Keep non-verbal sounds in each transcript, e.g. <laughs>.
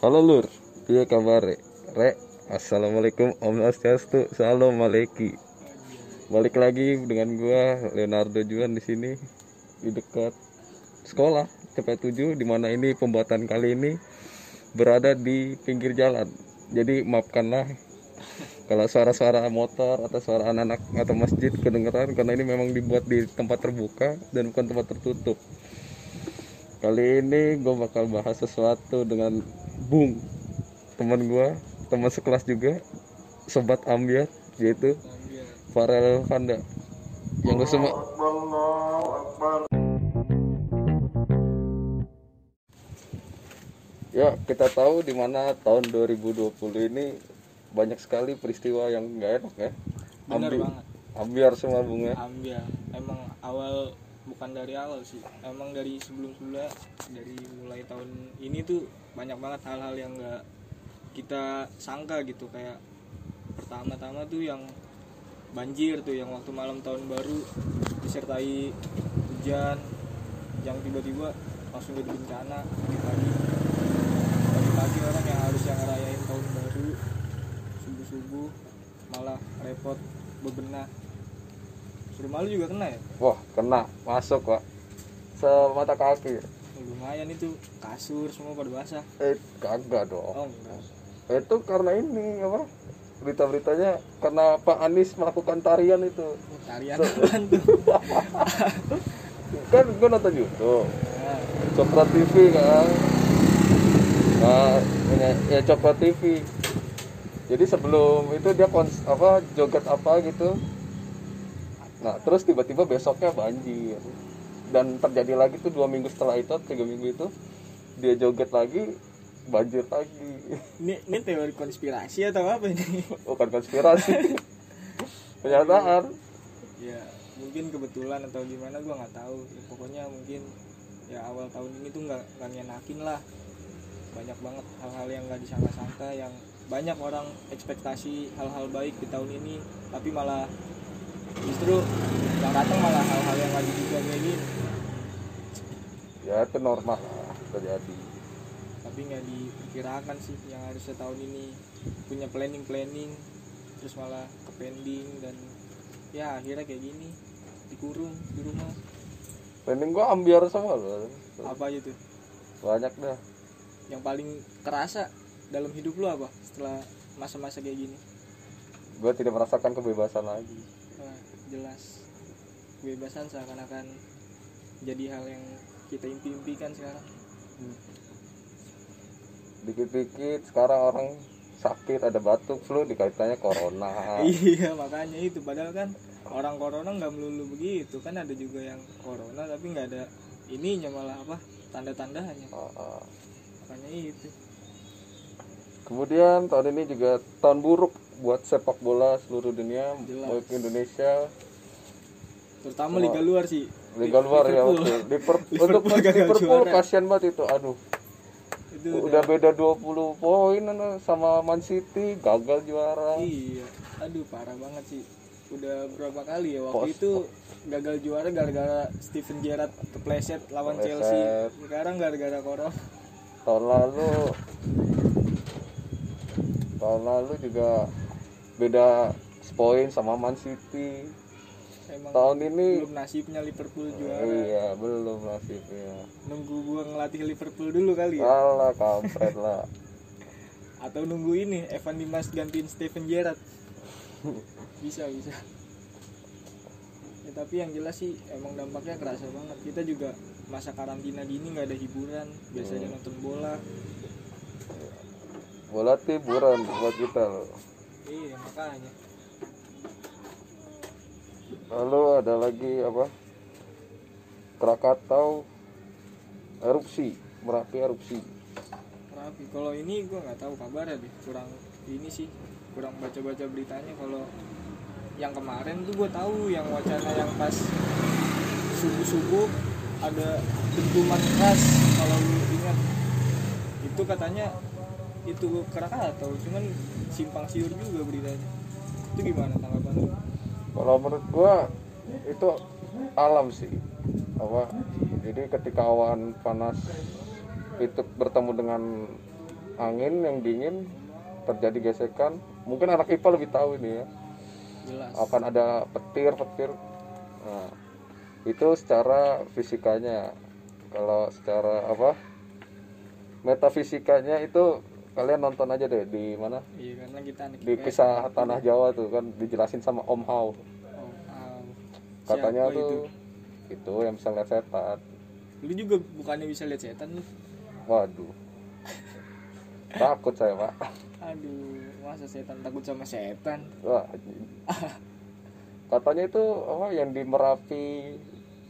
Halo Lur, piye kabar? Rek, Assalamualaikum Om Swastiastu, Salam Maleki. Balik lagi dengan gua Leonardo Juan di sini di dekat sekolah CP7 di mana ini pembuatan kali ini berada di pinggir jalan. Jadi maafkanlah kalau suara-suara motor atau suara anak-anak atau masjid kedengeran karena ini memang dibuat di tempat terbuka dan bukan tempat tertutup. Kali ini gue bakal bahas sesuatu dengan Bung, teman gue, teman sekelas juga, sobat ambiar, yaitu Farel Vanda. Yang gue semua Ya, kita tahu di mana tahun 2020 ini banyak sekali peristiwa yang nggak enak ya. Bener Ambi- banget. Ambiar semua Bung ya. ambil emang awal bukan dari awal sih emang dari sebelum sebelumnya dari mulai tahun ini tuh banyak banget hal-hal yang nggak kita sangka gitu. Kayak pertama-tama tuh yang banjir tuh yang waktu malam tahun baru disertai hujan yang tiba-tiba langsung jadi bencana. Pagi-pagi pagi-pagi orang yang harus yang ngerayain tahun baru subuh-subuh malah repot bebenah. Rumah lu juga kena ya? Wah, kena. Masuk, Pak. Semata kaki. Lumayan itu kasur semua pada basah Eh, kagak dong. oh enggak Itu karena ini apa? Berita-beritanya karena Pak Anies melakukan tarian itu. tarian tuh <laughs> Kan gue nonton YouTube. nah, Coklat TV kan. Nah, ini, ya Coklat TV. Jadi sebelum itu dia kons apa joget apa gitu. Nah, terus tiba-tiba besoknya banjir. Dan terjadi lagi tuh dua minggu setelah itu, tiga minggu itu dia joget lagi, banjir lagi. ini ini teori konspirasi atau apa ini <laughs> Bukan konspirasi. Kenyataan. ya mungkin kebetulan atau gimana gua nggak tahu ya, pokoknya mungkin ya awal tahun ini tuh nggak nggak nyenakin lah banyak banget hal-hal yang nggak disangka-sangka yang banyak orang ekspektasi hal-hal baik di tahun ini tapi malah justru yang datang malah hal-hal yang nggak diduga kayak gini Ya itu normal lah terjadi. tapi nggak diperkirakan sih yang harusnya tahun ini punya planning planning terus malah ke pending dan ya akhirnya kayak gini dikurung di rumah Planning gua ambiar semua loh. apa aja tuh Banyak dah. yang paling kerasa dalam hidup lu apa setelah masa-masa kayak gini Gua tidak merasakan kebebasan lagi. Jelas kebebasan seakan-akan jadi hal yang kita impi-impikan sekarang. Dikit-dikit sekarang orang sakit ada batuk flu dikaitannya corona. <laughs> iya makanya itu. Padahal kan orang corona nggak melulu begitu. Kan ada juga yang corona tapi nggak ada ininya malah apa tanda-tandanya. Ah, ah. makanya itu. Kemudian tahun ini juga tahun buruk buat sepak bola seluruh dunia, Jelas. baik Indonesia, terutama Wah. liga luar sih Liga luar ya. Liverpool. Liverpool, <laughs> Liverpool untuk Liverpool juara. kasihan banget itu. Aduh, itu udah beda 20 poin anu, sama Man City gagal juara. iya aduh parah banget sih udah berapa kali ya waktu Pos- itu gagal juara gara-gara Steven Gerrard kepleset lawan Kepleset. Chelsea sekarang gara-gara corona Tahun lalu tahun lalu juga beda poin sama Man City. emang Tahun ini belum nasibnya Liverpool juara iya belum nasibnya. nunggu gua ngelatih Liverpool dulu kali ya Alah kampret lah. <laughs> atau nunggu ini Evan Dimas gantiin Steven Gerrard <laughs> bisa bisa ya tapi yang jelas sih emang dampaknya kerasa banget kita juga masa karantina gini nggak ada hiburan biasanya Hmm. nonton bola Bola tuh hiburan buat kita loh. Iya makanya. Lalu ada lagi apa? Krakatau erupsi, Merapi erupsi. rapi kalau ini gua nggak tahu kabarnya deh kurang ini sih kurang baca-baca beritanya. Kalau yang kemarin tuh gue tahu yang wacana yang pas subuh-subuh ada dentuman keras kalau lu ingat. Itu katanya itu Krakatau cuman simpang siur juga beritanya. Itu gimana tanggapan lu? Kalau menurut gua itu alam sih. Apa? Jadi ketika awan panas itu bertemu dengan angin yang dingin terjadi gesekan mungkin anak IPA lebih tahu ini ya. Jelas. Akan ada petir-petir. Nah, itu secara fisikanya. Kalau secara apa metafisikanya itu kalian nonton aja deh di mana? Iya karena kita di kisah tanah Jawa tuh kan dijelasin sama Om Hao. Oh, ah. katanya Siapa tuh itu? itu? yang bisa lihat setan. Lu juga bukannya bisa lihat setan lu waduh. Takut saya pak. Aduh masa setan takut sama setan? Wah, katanya itu apa yang di Merapi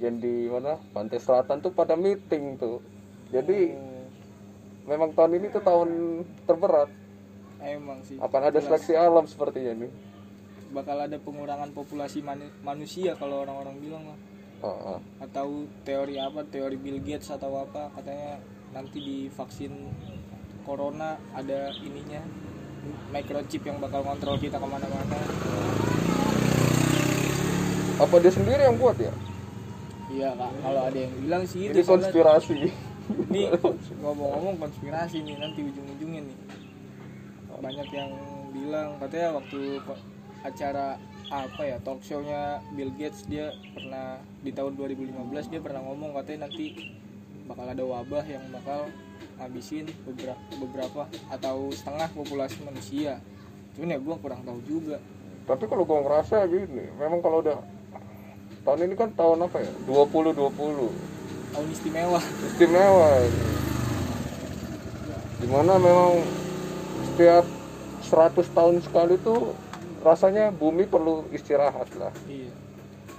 yang di mana? Pantai Selatan tuh pada meeting tuh. Jadi Oh, memang tahun ini tuh tahun terberat. Emang sih. Akan ada Jelas. seleksi alam sepertinya nih bakal ada pengurangan populasi manu- manusia kalau orang-orang bilang mah Oh, oh. atau teori apa? Teori Bill Gates atau apa? Katanya nanti di vaksin corona ada ininya microchip yang bakal kontrol kita ke mana-mana. Apa dia sendiri yang buat ya? Iya kak. Kalau ada yang bilang sih ini konspirasi ini ngomong-ngomong konspirasi nih nanti ujung-ujungnya nih. Banyak yang bilang katanya waktu acara apa ya talk show-nya Bill Gates dia pernah di tahun 2015 dia pernah ngomong katanya nanti bakal ada wabah yang bakal ngabisin beberapa beberapa atau setengah populasi manusia. Cuman ya gue kurang tahu juga. Tapi kalau gua ngerasa gini memang kalau udah tahun ini kan tahun apa ya? 20 20 tahun istimewa. Istimewa. Di mana memang setiap 100 tahun sekali tuh rasanya bumi perlu istirahat lah. Iya.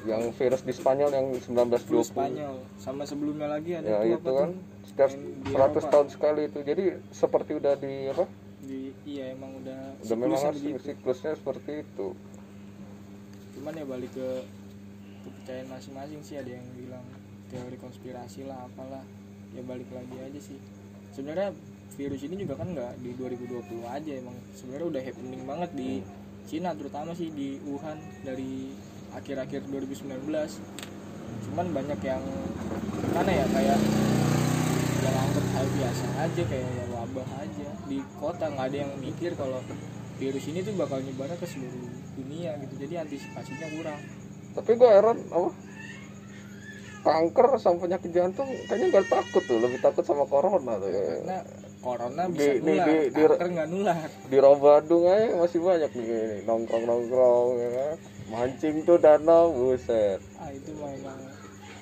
Yang virus di Spanyol yang flu 1920 Spanyol. Sama sebelumnya lagi ada ya itu apa kan tuh? setiap Yang di 100 Eropa. tahun sekali itu. Jadi seperti udah di apa? Di iya emang udah udah memang harus begitu. siklusnya seperti itu. Cuman ya balik ke kepercayaan masing-masing sih ada yang bilang teori konspirasi lah apalah. Ya balik lagi aja sih. Sebenarnya virus ini juga kan nggak di 2020 aja emang sebenarnya udah happening banget di Cina terutama sih di Wuhan dari akhir-akhir 2019 cuman banyak yang mana ya kayak yang anggap hal biasa aja kayak ya wabah aja. Di kota nggak ada yang mikir kalau virus ini tuh bakal nyebarnya ke seluruh dunia gitu jadi antisipasinya kurang. Tapi gua heran apa kanker sama penyakit jantung kayaknya nggak takut tuh lebih takut sama corona tuh. Ya. karena corona bisa di- nular di- di- kanker nggak nular. di Rawabadung aja masih banyak nih ini, nongkrong nongkrong ya kan? Mancing tuh danau buset. Ah itu mah emang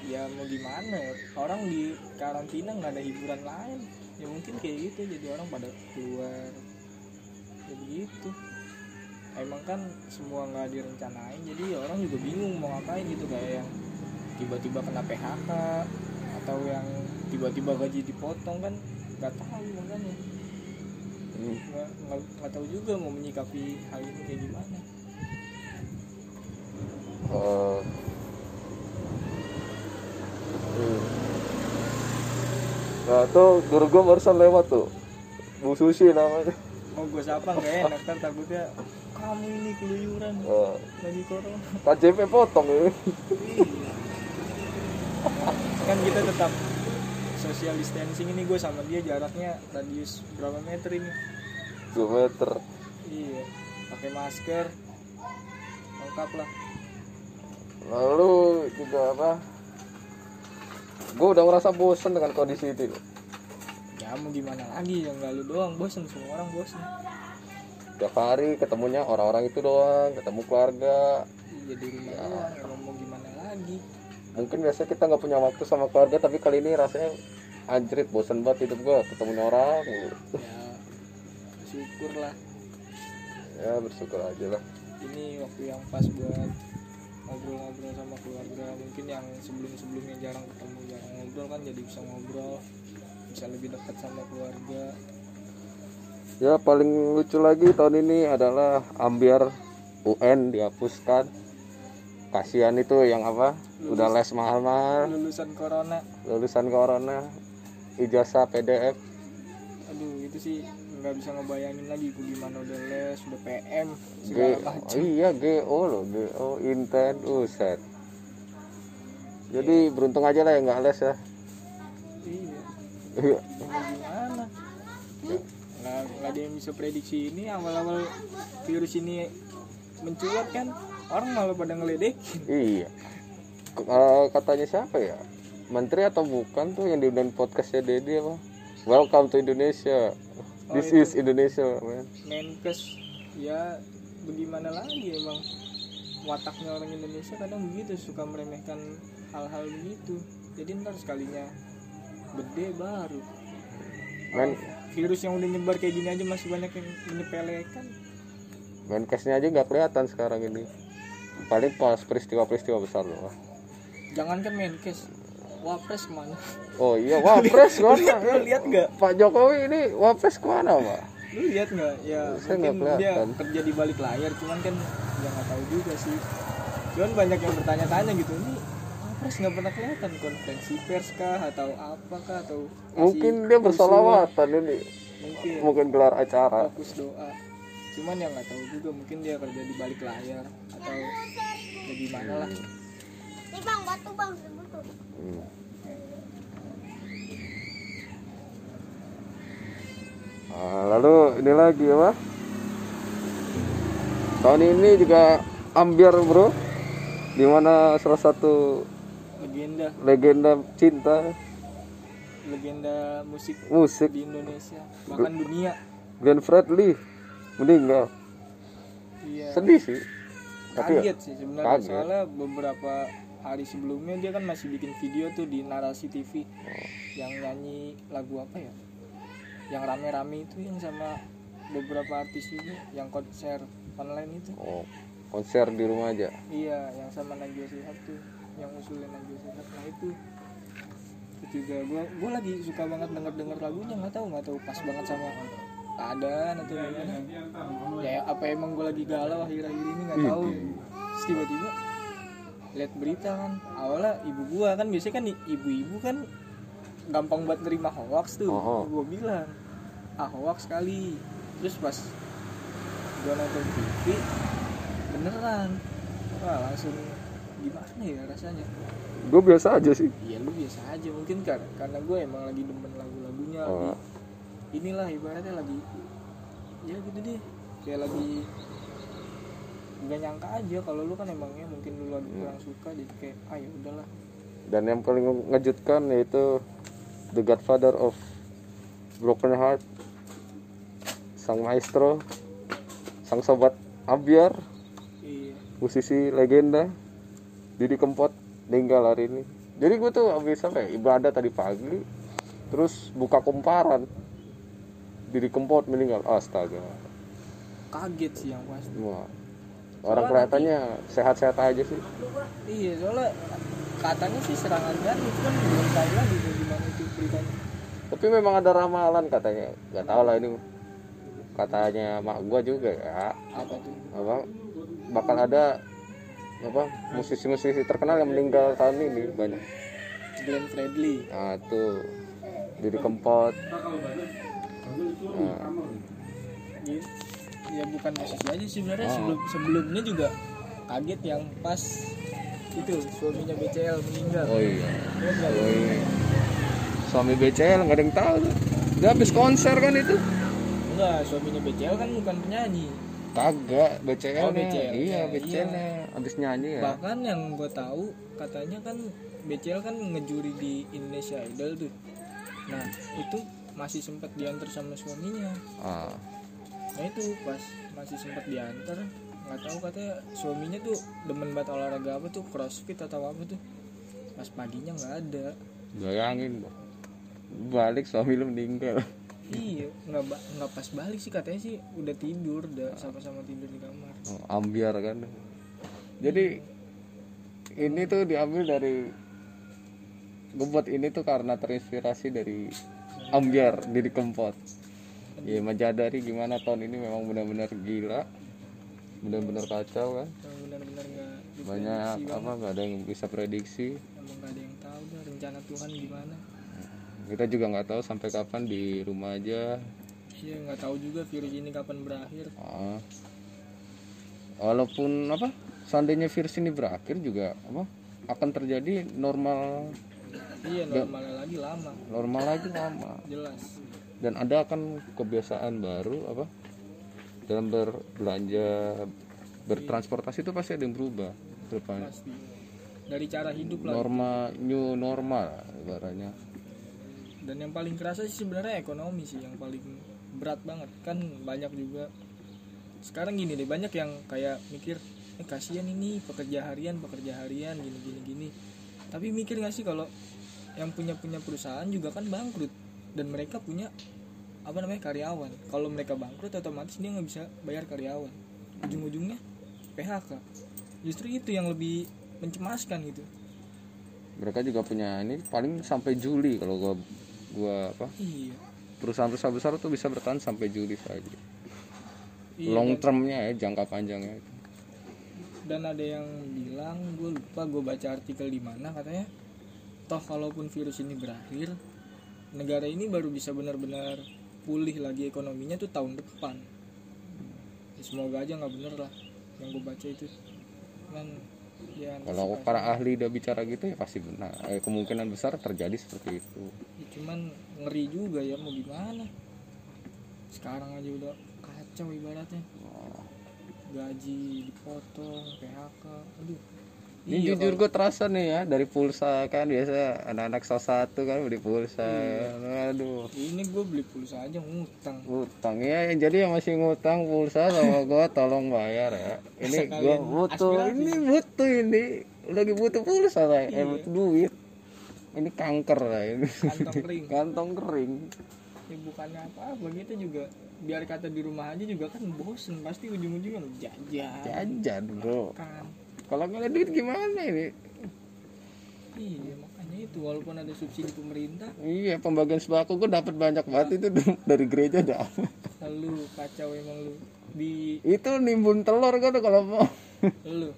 ya mau gimana ya? Orang di karantina nggak ada hiburan lain. Ya mungkin kayak gitu jadi orang pada keluar. Ya begitu. Emang kan semua nggak direncanain jadi ya orang juga bingung mau ngapain gitu kayak yang tiba-tiba kena PHK atau yang tiba-tiba gaji dipotong kan nggak tahu makanya. Hmm. nggak nggak nggak tahu juga mau menyikapi hal ini kayak gimana. Eh, hmm. Nah tuh guru gua barusan lewat tuh. Bu Susi namanya. Mau gue sapa nggak enak kan takutnya kamu ini keluyuran Eh, lagi corona. KJP potong ya kan kita tetap social distancing ini gue sama dia jaraknya radius berapa meter ini? 2 meter. Iya pakai masker lengkap lah. Lalu juga apa? Gue udah ngerasa bosen dengan kondisi itu ya mau gimana lagi? Yang lalu doang bosen. Semua orang bosen. Tiap hari ketemunya orang-orang itu doang Ketemu keluarga. Iya di rumah doang emang mau gimana lagi Mungkin biasanya kita nggak punya waktu sama keluarga Tapi kali ini rasanya anjrit bosen banget hidup gue Ketemu orang mulu. ya syukur lah. Ya bersyukur aja lah. Ini waktu yang pas buat ngobrol-ngobrol sama keluarga. Mungkin yang sebelum-sebelumnya jarang ketemu jarang ngobrol kan jadi bisa ngobrol bisa lebih dekat sama keluarga. Ya paling lucu lagi tahun ini adalah ambiar UN dihapuskan Kasihan itu yang apa? Udah les mahal-mahal. lulusan corona. Lulusan corona. Ijazah PDF aduh itu sih nggak bisa ngebayangin lagi gue gimana udah les udah PM G segala macam iya GO loh GO Inten Uset. Jadi beruntung aja lah yang nggak les ya. Iya. Iya. gimana nah ada yang bisa prediksi ini awal-awal virus ini mencuat kan orang malah pada ngeledekin iya. K- eh, katanya siapa ya? Menteri atau bukan tuh yang diundang podcastnya Dede apa? Welcome to Indonesia. Oh, this itu. is Indonesia man. Menkes ya bagaimana lagi emang? Wataknya orang Indonesia kadang begitu suka meremehkan hal-hal begitu. Jadi ntar sekalinya gede baru. Men virus yang udah nyebar kayak gini aja masih banyak yang menyepelekan. Menkesnya aja nggak kelihatan sekarang ini paling pas peristiwa-peristiwa besar loh jangankan Menkes Wapres ke mana? Oh iya wapres <laughs> lu ke mana? lihat nggak? Pak Jokowi ini wapres ke mana pak? Lu lihat nggak? Ya Saya mungkin dia kelihatan. kerja di balik layar cuman kan ya nggak tahu juga sih. Cuman banyak yang bertanya-tanya gitu ini Wapres nggak pernah kelihatan? Konferensi pers kah? Atau apakah atau kasih mungkin dia bersolawatan ini. Mungkin. Mungkin gelar acara. Fokus doa cuman yang nggak tahu juga mungkin dia kerja di balik layar atau ya gimana lah. Nih bang, batu bang, butuh. Hmm. Nah, lalu ini lagi apa? Tahun ini juga ambiar bro, di mana salah satu legenda. legenda cinta. Legenda musik musik. di Indonesia. Bahkan dunia. Glenn Fredly meninggal. iya Sedih sih. Tapi ya, kaget sih sebenarnya kaget. soalnya beberapa hari sebelumnya dia kan masih bikin video tuh di narasi TV yang nyanyi lagu apa ya yang rame-rame itu yang sama beberapa artis juga yang konser online itu oh, konser di rumah aja. iya yang sama Najwa Shihab tuh yang usulnya Najwa Shihab nah itu itu juga gua gua lagi suka banget denger denger lagunya nggak tahu nggak tahu pas banget sama keadaan atau gimana ya apa emang gua lagi galau akhir-akhir ini nggak tahu. Terus tiba-tiba lihat berita kan. Awalnya ibu gua kan. Biasanya kan ibu-ibu kan gampang buat nerima hoax tuh. Oh. gua bilang ah hoax sekali terus pas gua nonton TV beneran. Wah langsung gimana ya rasanya? Gue biasa aja sih. Iya lu biasa aja. Mungkin kan karena gue emang lagi demen lagu-lagunya Oh. lagi inilah ibaratnya lagi ya gitu deh. Kayak lagi nggak nyangka aja kalau lu kan emangnya mungkin lu lagi kurang suka jadi kayak ah ya udahlah. Dan yang paling mengejutkan yaitu The Godfather of Broken Heart, sang maestro, sang sobat Abiar, iya. musisi legenda, Didi Kempot meninggal hari ini. Jadi gue tuh habis apa ya, ibadah tadi pagi, terus buka kumparan, Didi Kempot meninggal, astaga. kaget sih yang pasti Wah, orang kelihatannya sehat-sehat aja sih. iya soalnya katanya sih serangan jantung kan belum tahu lagi gimana itu beritanya Tapi memang ada ramalan katanya, nggak tahu lah ini. Katanya mak gua juga ya. apa tuh? Apa? Bakal ada apa musisi-musisi terkenal yang meninggal tahun ini banyak. Glenn Fredly. Nah tuh. Didi Kempot Iya. ya bukan musisi aja sih sebenarnya Oh. sebelum sebelumnya juga kaget yang pas itu suaminya BCL meninggal. Oh iya. Nggak? oh iya. Suami BCL nggak ada yang tahu tuh. Dia habis konser kan itu? Enggak suaminya BCL kan bukan penyanyi. Kagak BCL Oh, BCL. iya Iya. BCL nya. Habis nyanyi ya. Bahkan yang gue tahu katanya kan BCL kan ngejuri di Indonesia Idol tuh. Nah itu masih sempat diantar sama suaminya. Ah. Nah itu pas masih sempat diantar nggak tahu katanya suaminya tuh demen banget olahraga apa tuh crossfit atau apa tuh. Pas paginya nggak ada. Bayangin balik suami lu meninggal. Iya nggak nggak pas balik sih katanya sih udah tidur udah sama-sama tidur di kamar. Oh, ambiar kan. Jadi ini tuh diambil dari gue buat ini tuh karena terinspirasi dari ambiar Didi Kempot. Ya Majadari gimana? Tahun ini memang benar-benar gila. Benar-benar kacau kan? Benar-benar banyak apa nggak ada yang bisa prediksi. Emang nggak ada yang tahu dah rencana Tuhan gimana? Kita juga nggak tahu sampai kapan di rumah aja. Iya nggak tahu juga virus ini kapan berakhir. Ah. walaupun apa seandainya virus ini berakhir juga apa akan terjadi normal iya normalnya lagi lama. normal lagi lama. Jelas. Dan ada kan kebiasaan baru apa? Dalam berbelanja bertransportasi itu pasti ada yang berubah pasti. Dari cara hidup lah. Norma new normal ibaratnya. Dan yang paling kerasa sih sebenarnya ekonomi sih yang paling berat banget. Kan banyak juga sekarang gini deh banyak yang kayak mikir eh kasihan ini pekerja harian pekerja harian gini gini gini. Tapi mikir gak sih kalau yang punya punya perusahaan juga kan bangkrut. Dan mereka punya apa namanya karyawan. Kalau mereka bangkrut otomatis dia nggak bisa bayar karyawan. Ujung-ujungnya PHK justru itu yang lebih mencemaskan gitu. Mereka juga punya ini paling sampai Juli kalau gua gua apa iya. perusahaan-perusahaan besar tuh bisa bertahan sampai Juli saja Iya, long termnya ya jangka panjangnya. Dan ada yang bilang gue lupa gue baca artikel di mana katanya toh kalaupun virus ini berakhir negara ini baru bisa benar-benar pulih lagi ekonominya tuh tahun depan. Ya, semoga aja nggak bener lah yang gue baca itu. Kan ya kalau para ahli udah bicara gitu ya pasti benar. Eh, kemungkinan besar terjadi seperti itu. Ya, cuman ngeri juga ya mau gimana? Sekarang aja udah kacau ibaratnya. Gaji dipotong PHK aduh ini Iya, jujur gue terasa nih ya dari pulsa kan biasa anak-anak sos satu kan beli pulsa. Iya. aduh. Ini gue beli pulsa aja ngutang. Utang ya jadi yang masih ngutang pulsa sama gue tolong bayar ya. Ini gue butuh aspirasi. ini butuh ini. Lagi butuh pulsa lah eh, Iya. butuh duit. Ini kanker lah <laughs> ini kantong kering. Kantong kering. Ya bukannya apa-apa gitu juga. Biar kata di rumah aja juga kan bosen pasti ujung-ujungnya jajan. Jajan bro. Kan kalau nggak ada duit gimana ini? Iya makanya itu walaupun ada subsidi pemerintah. Iya pembagian sembako gue dapat banyak banget itu dari gereja dah. Lu kacau emang lu. Di itu nimbun telur kan kalau mau. Lu.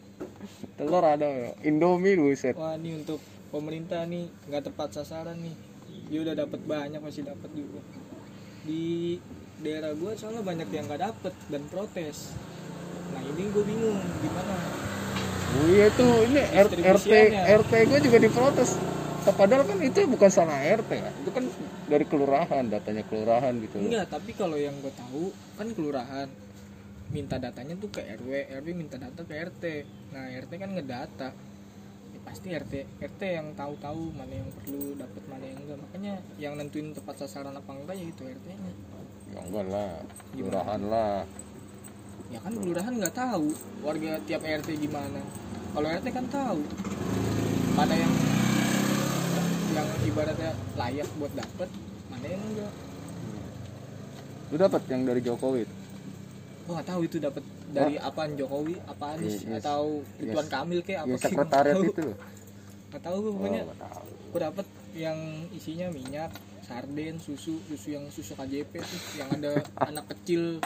Telur ada ya. Indomie buset. Wah ini untuk pemerintah nih nggak tepat sasaran nih. Dia udah dapat banyak masih dapat juga. Di daerah gua soalnya banyak yang nggak dapet dan protes. Nah ini gue bingung gimana Oh iya itu ini R- RT. RT gue juga diprotes. Padahal kan itu bukan salah RT ya. Itu kan dari kelurahan, datanya kelurahan gitu. Enggak, tapi kalau yang gue tahu kan kelurahan minta datanya tuh ke RW, RW minta data ke RT. Nah, RT kan ngedata. Ya, pasti RT RT yang tahu-tahu mana yang perlu dapat mana yang enggak. Makanya yang nentuin tepat sasaran apa enggak ya itu RT-nya. Ya enggak lah, kelurahan lah. Ya kan kelurahan nggak tahu warga tiap RT gimana. Kalau RT kan tahu mana yang yang ibaratnya layak buat dapet, mana yang enggak. Lu dapat yang dari Jokowi itu? Gua nggak tahu itu dapat dari apaan Jokowi, apa Anies Yes, yes. atau Ridwan Yes. Kamil kayak apa kayak, sekretariat nggak tahu. itu loh. Nggak tahu gue pokoknya. Oh, tahu. Gue dapet yang isinya minyak, sarden, susu, susu yang susu KJP tuh, yang ada <laughs> anak kecil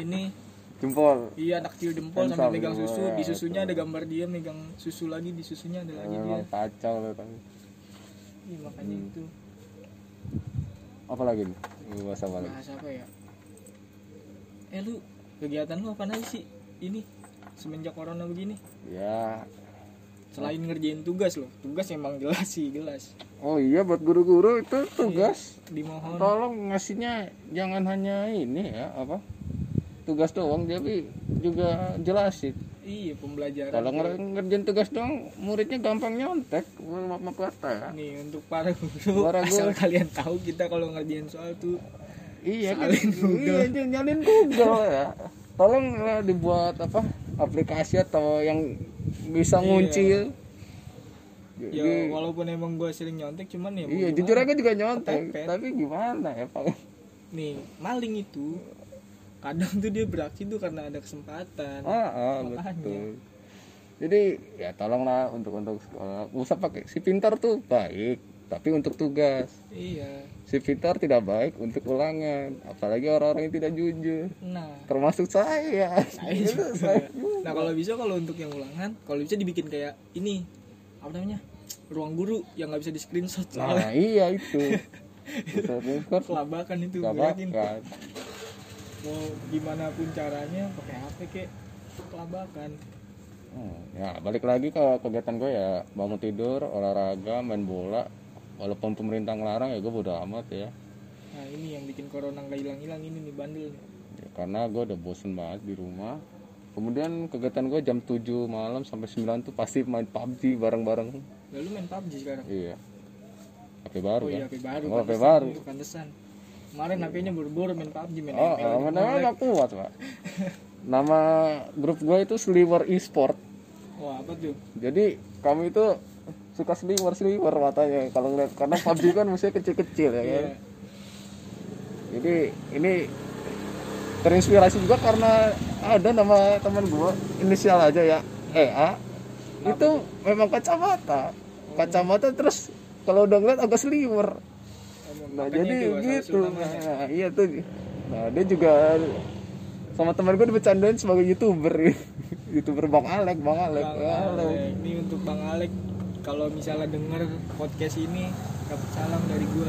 ini, Jempol. iya anak kecil jempol Handsome. sambil megang susu, Wah, di susunya ada gambar dia megang susu lagi, di susunya ada lagi dia. Kacau loh tapi. Iya makanya Hmm. itu Apa lagi nih? Mau Bahas apa lagi? bahas apa ya? Eh lu kegiatan lu apa aja sih ini semenjak corona begini? Ya. Selain ngerjain tugas loh, tugas emang jelas sih jelas. Oh iya buat guru-guru itu tugas. Dimohon Tolong ngasihnya jangan hanya ini ya apa? Tugas doang tapi juga jelasin. Iya pembelajaran. Kalau nger- ngerjain tugas doang, muridnya gampang nyontek. Maaf kata ya. Nih untuk para guru Para asal guru. kalian tahu kita kalau ngerjain soal tuh Iya kan? Salin Google. Iya, nyalin Google ya. Tolong lah dibuat apa? Aplikasi atau yang bisa Iya. ngunci. ya Jadi- walaupun emang gue sering nyontek cuman ya iya, jujur aja juga nyontek. Tapi gimana ya, Pak? nih maling itu kadang tuh dia beraksi tuh karena ada kesempatan Ah, ah, Makanya. betul. Jadi ya tolonglah untuk untuk sekolah. Usah pakai si pintar tuh baik, tapi untuk tugas. iya Si pintar tidak baik untuk ulangan, apalagi orang-orang yang tidak jujur. nah Termasuk saya. saya <laughs> Itu juga. saya juga. nah kalau bisa kalau untuk yang ulangan kalau bisa dibikin kayak ini apa namanya ruang guru yang nggak bisa di screenshot soalnya Nah, iya itu. <laughs> Kelabakan itu bakal. Mau gimana pun caranya pakai HP kek kelabakan. Hmm, ya balik lagi ke kegiatan gue ya. Bangun tidur olahraga main bola. Walaupun pemerintah ngelarang ya gue bodo amat ya. Nah ini yang bikin corona nggak hilang-hilang ini nih bandel nih. Ya, karena gue udah bosen banget di rumah. Kemudian kegiatan gue jam 7 malam sampai 9 tuh pasti main PUBG bareng-bareng. Lalu main PUBG sekarang? Iya. HP baru oh iya kan? HP baru Oh, HP baru. pantesan kemarin HP-nya buru-buru main PUBG main oh, ML, oh main namanya Mobile. gak kuat pak. Nama grup gue itu Sliver Esport. Wah apa tuh? Jadi kami itu suka sliver sliver matanya kalau ngeliat. Karena PUBG kan musuhnya kecil-kecil ya kan? Iya. jadi ini terinspirasi juga karena ada nama teman gua inisial aja ya EA itu memang kacamata. Kacamata terus kalau udah ngeliat agak sliver nah makanya jadi gitu. namanya. nah, iya tuh. Nah dia juga sama teman gue dibecandain sebagai youtuber. <laughs> Youtuber bang Alek bang Alek Bang Bang Alek. Alek. ini untuk Bang Alek. Kalau misalnya denger podcast ini dapat salam dari gua.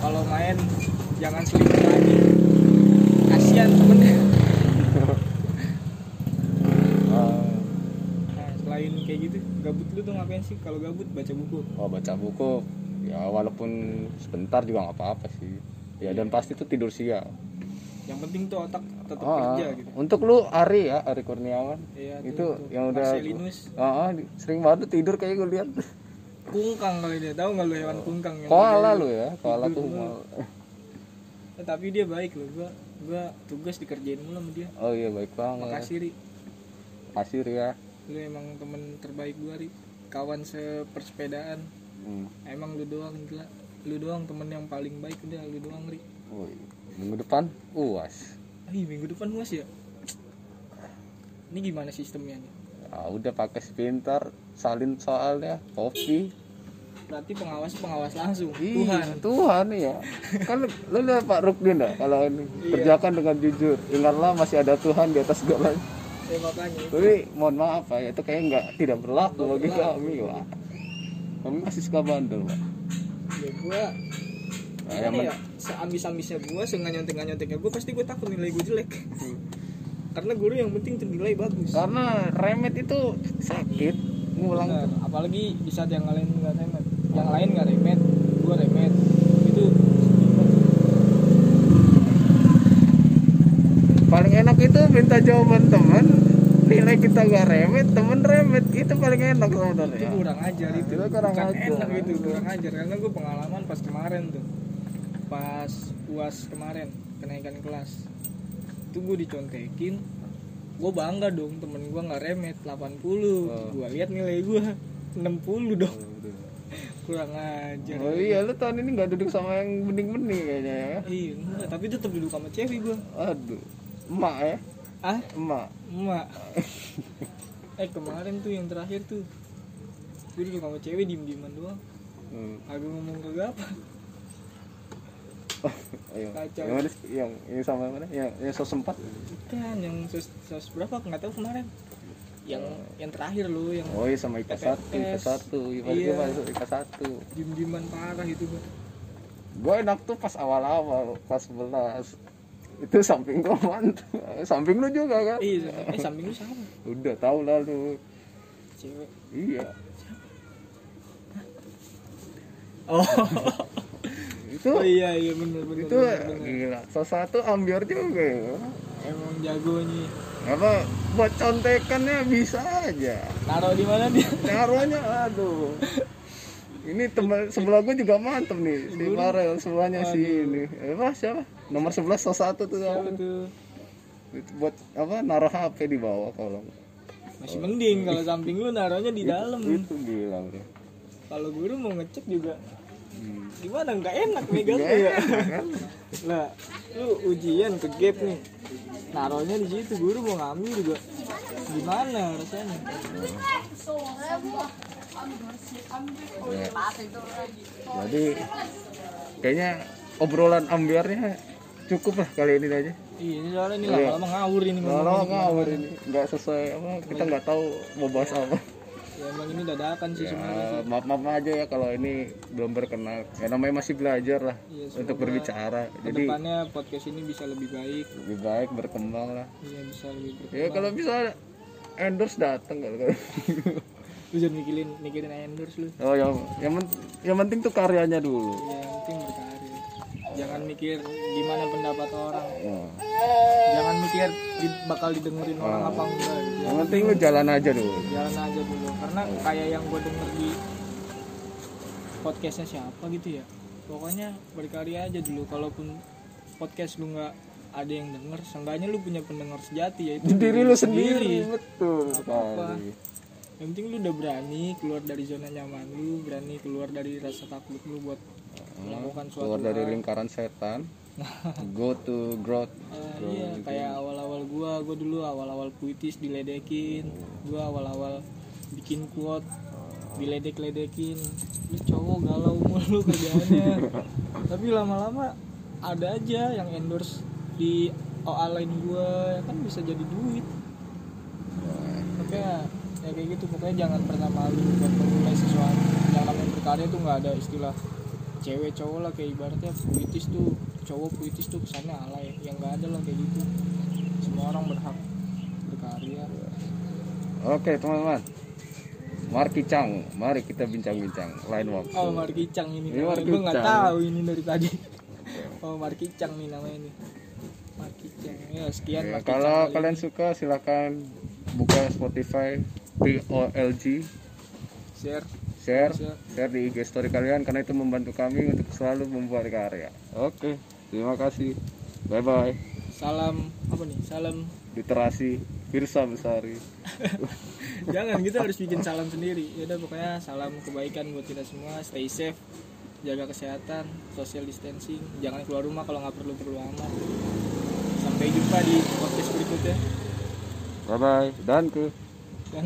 Kalau main jangan selingkuh lagi. Kasihan temennya. <laughs> Ah, nah selain kayak gitu gabut lu tuh ngapain sih? Kalau gabut baca buku. Oh baca buku ya walaupun sebentar juga nggak apa-apa sih. Ya dan pasti tuh tidur siang. Yang penting tuh otak tetap Ah, kerja gitu. untuk lu Ari ya Ari Kurniawan. Iya, itu tuh. yang udah Ah, ah, sering banget tidur kayak gue lihat. Kungkang kali dia. Tahu nggak lu hewan kungkang yang koala lu ya koala tuh Eh, tapi dia baik loh. Gua gua tugas dikerjain mulu sama dia. Oh iya baik banget. Makasih ri. Kasir ya. Lu emang temen terbaik gua ri. Kawan sepersepedaan hmm. emang lu doang gila. Lu doang temen yang paling baik udah lu doang ri. Woi, minggu depan uas Ih, minggu depan uas ya? Ini gimana sistemnya nih? Ah, udah pakai pintar salin soalnya kopi. Berarti pengawas pengawas langsung? Ih, Tuhan. Tuhan ya kan lu, lihat Pak Rukdin dah kalau ini Iya. kerjakan dengan jujur. Ingatlah masih ada Tuhan di atas segalanya. Ya makanya tapi mohon maaf pak itu kayak nggak tidak berlaku bagi kami pak kami masih suka bandel pak? Ya gua Nah, yang ya? seambis-ambisnya gua senganyontek-nyonteknya gua pasti gua takut nilai gua jelek. Karena guru yang penting tuh nilai bagus. Karena remet itu sakit ngulang Benar, apalagi di saat yang lain nggak remet. Yang lain nggak remet gua remet. Itu paling enak itu minta jawaban teman nilai kita nggak remet temen remet. Itu paling enak itu sebenarnya kurang ajar itu. Itu kurang bukan ajar. enak itu kurang ajar. Karena gue pengalaman pas kemarin tuh. Pas uas kemarin kenaikan kelas. Itu gue dicontekin. Gue bangga dong temen gue nggak remet. 80 Oh. gue lihat nilai gue 60 dong. <laughs> Kurang ajar. Oh iya lu tahun ini nggak duduk sama yang bening-bening kayaknya ya? Iya enggak, tapi tetap duduk sama cewek gue aduh emak ya ah emak. Emak. <laughs> Eh kemarin tuh yang terakhir tuh. Gue duduk sama cewek diem dieman doang. Hmm. agak ngomong kagak apa. Ayo. Kacau. yang mana yang sama mana? Yang yang sos empat kan yang sos, sos berapa? Nggak tahu kemarin. Yang yang terakhir lo yang oh iya sama IPA satu IPA satu. IPA Iya. masuk IPA satu. Diem dieman parah itu gue gue enak tuh pas awal-awal kelas 11 itu samping gue mantap samping lu juga kan iya eh samping lu sama udah tahu lah lu. Cewek. Iya. Oh. <laughs> Itu oh iya iya bener bener, itu bener, bener. gila. Salah satu ambiar juga ya emang jagonya apa buat contekannya bisa aja. Naruh di mana dia? Naruhnya aduh. Ini teman sebelah gue juga mantep nih si Farel sebelahnya si ini. Eh, apa siapa nomor 11 salah satu tuh Siapa tuh. Itu buat apa naruh HP di bawah kolong masih mending kalau samping lu naruhnya di dalam. itu gila bro kalau guru mau ngecek juga. Hmm. gimana? Nggak enak megang ya <laughs> lah lu ujian ke gap nih. Naruhnya di situ guru mau ngambil juga. Gimana rasanya? Ya. jadi kayaknya obrolan ambiarnya cukup lah kali ini aja. Iya ini soalnya ini Iya. lama-lama ngawur ini ngomongnya. ngawur ini. Nggak sesuai apa kita nggak tahu mau bahas apa. Ya emang ini dadakan sih sebenarnya ya, maaf maaf aja ya kalau ini belum berkenan. Ya namanya masih belajar lah Iya, untuk berbicara. jadi ke depannya podcast ini bisa lebih baik. lebih baik berkembang lah. Iya bisa lebih berkembang. Ya kalau bisa endorse datang kalau lu jangan mikirin mikirin endorse lu. Oh yang yang, men- yang penting tuh karyanya dulu. Ya yang penting jangan mikir gimana pendapat orang. Ya. jangan mikir di- bakal didengerin orang apa enggak gitu. yang penting lu jalan aja dulu. Jalan aja dulu. Karena kayak yang gue denger di podcastnya siapa gitu ya. Pokoknya berkarya aja dulu. Kalaupun podcast lu nggak ada yang denger seenggaknya lu punya pendengar sejati yaitu diri lu sendiri. betul Apa-apa. sekali. Yang penting lu udah berani keluar dari zona nyaman lu berani keluar dari rasa takut lu buat melakukan suatu keluar dari hal. lingkaran setan. <laughs> Go to growth. Eh, iya kayak awal-awal gua gua dulu awal-awal puitis diledekin. Gua awal-awal bikin quote diledek-ledekin. Lu cowok galau mulu kerjaannya. <laughs> Tapi lama-lama ada aja yang endorse di OA lain gua. Ya kan bisa jadi duit. Makanya ya kayak gitu. Pokoknya jangan pernah malu buat memulai sesuatu. Namanya berkarya tuh nggak ada istilah cewek cowok lah kayak ibaratnya puitis tuh cowok puitis tuh kesannya alay. Yang nggak ada lah kayak gitu. Semua orang berhak berkarya. Oke teman-teman. Marki Chang, mari kita bincang-bincang. Lain waktu. oh Markicang ini. Ini namanya gue nggak tahu ini dari tadi. <laughs> Oh Markicang nih namanya nih Markicang ya sekian Ya, kalau kali kalian ini. suka silahkan buka Spotify POLG share share Share. share di IG story kalian karena itu membantu kami untuk selalu membuat karya. Oke, terima kasih. Bye bye. salam apa nih salam Literasi Firsa Besari. <laughs> Jangan kita harus bikin salam sendiri. Ya udah pokoknya salam kebaikan buat kita semua. Stay safe, jaga kesehatan, social distancing. Jangan keluar rumah kalau nggak perlu perlu amat. Sampai jumpa di podcast berikutnya. Bye bye. Dan ke Dan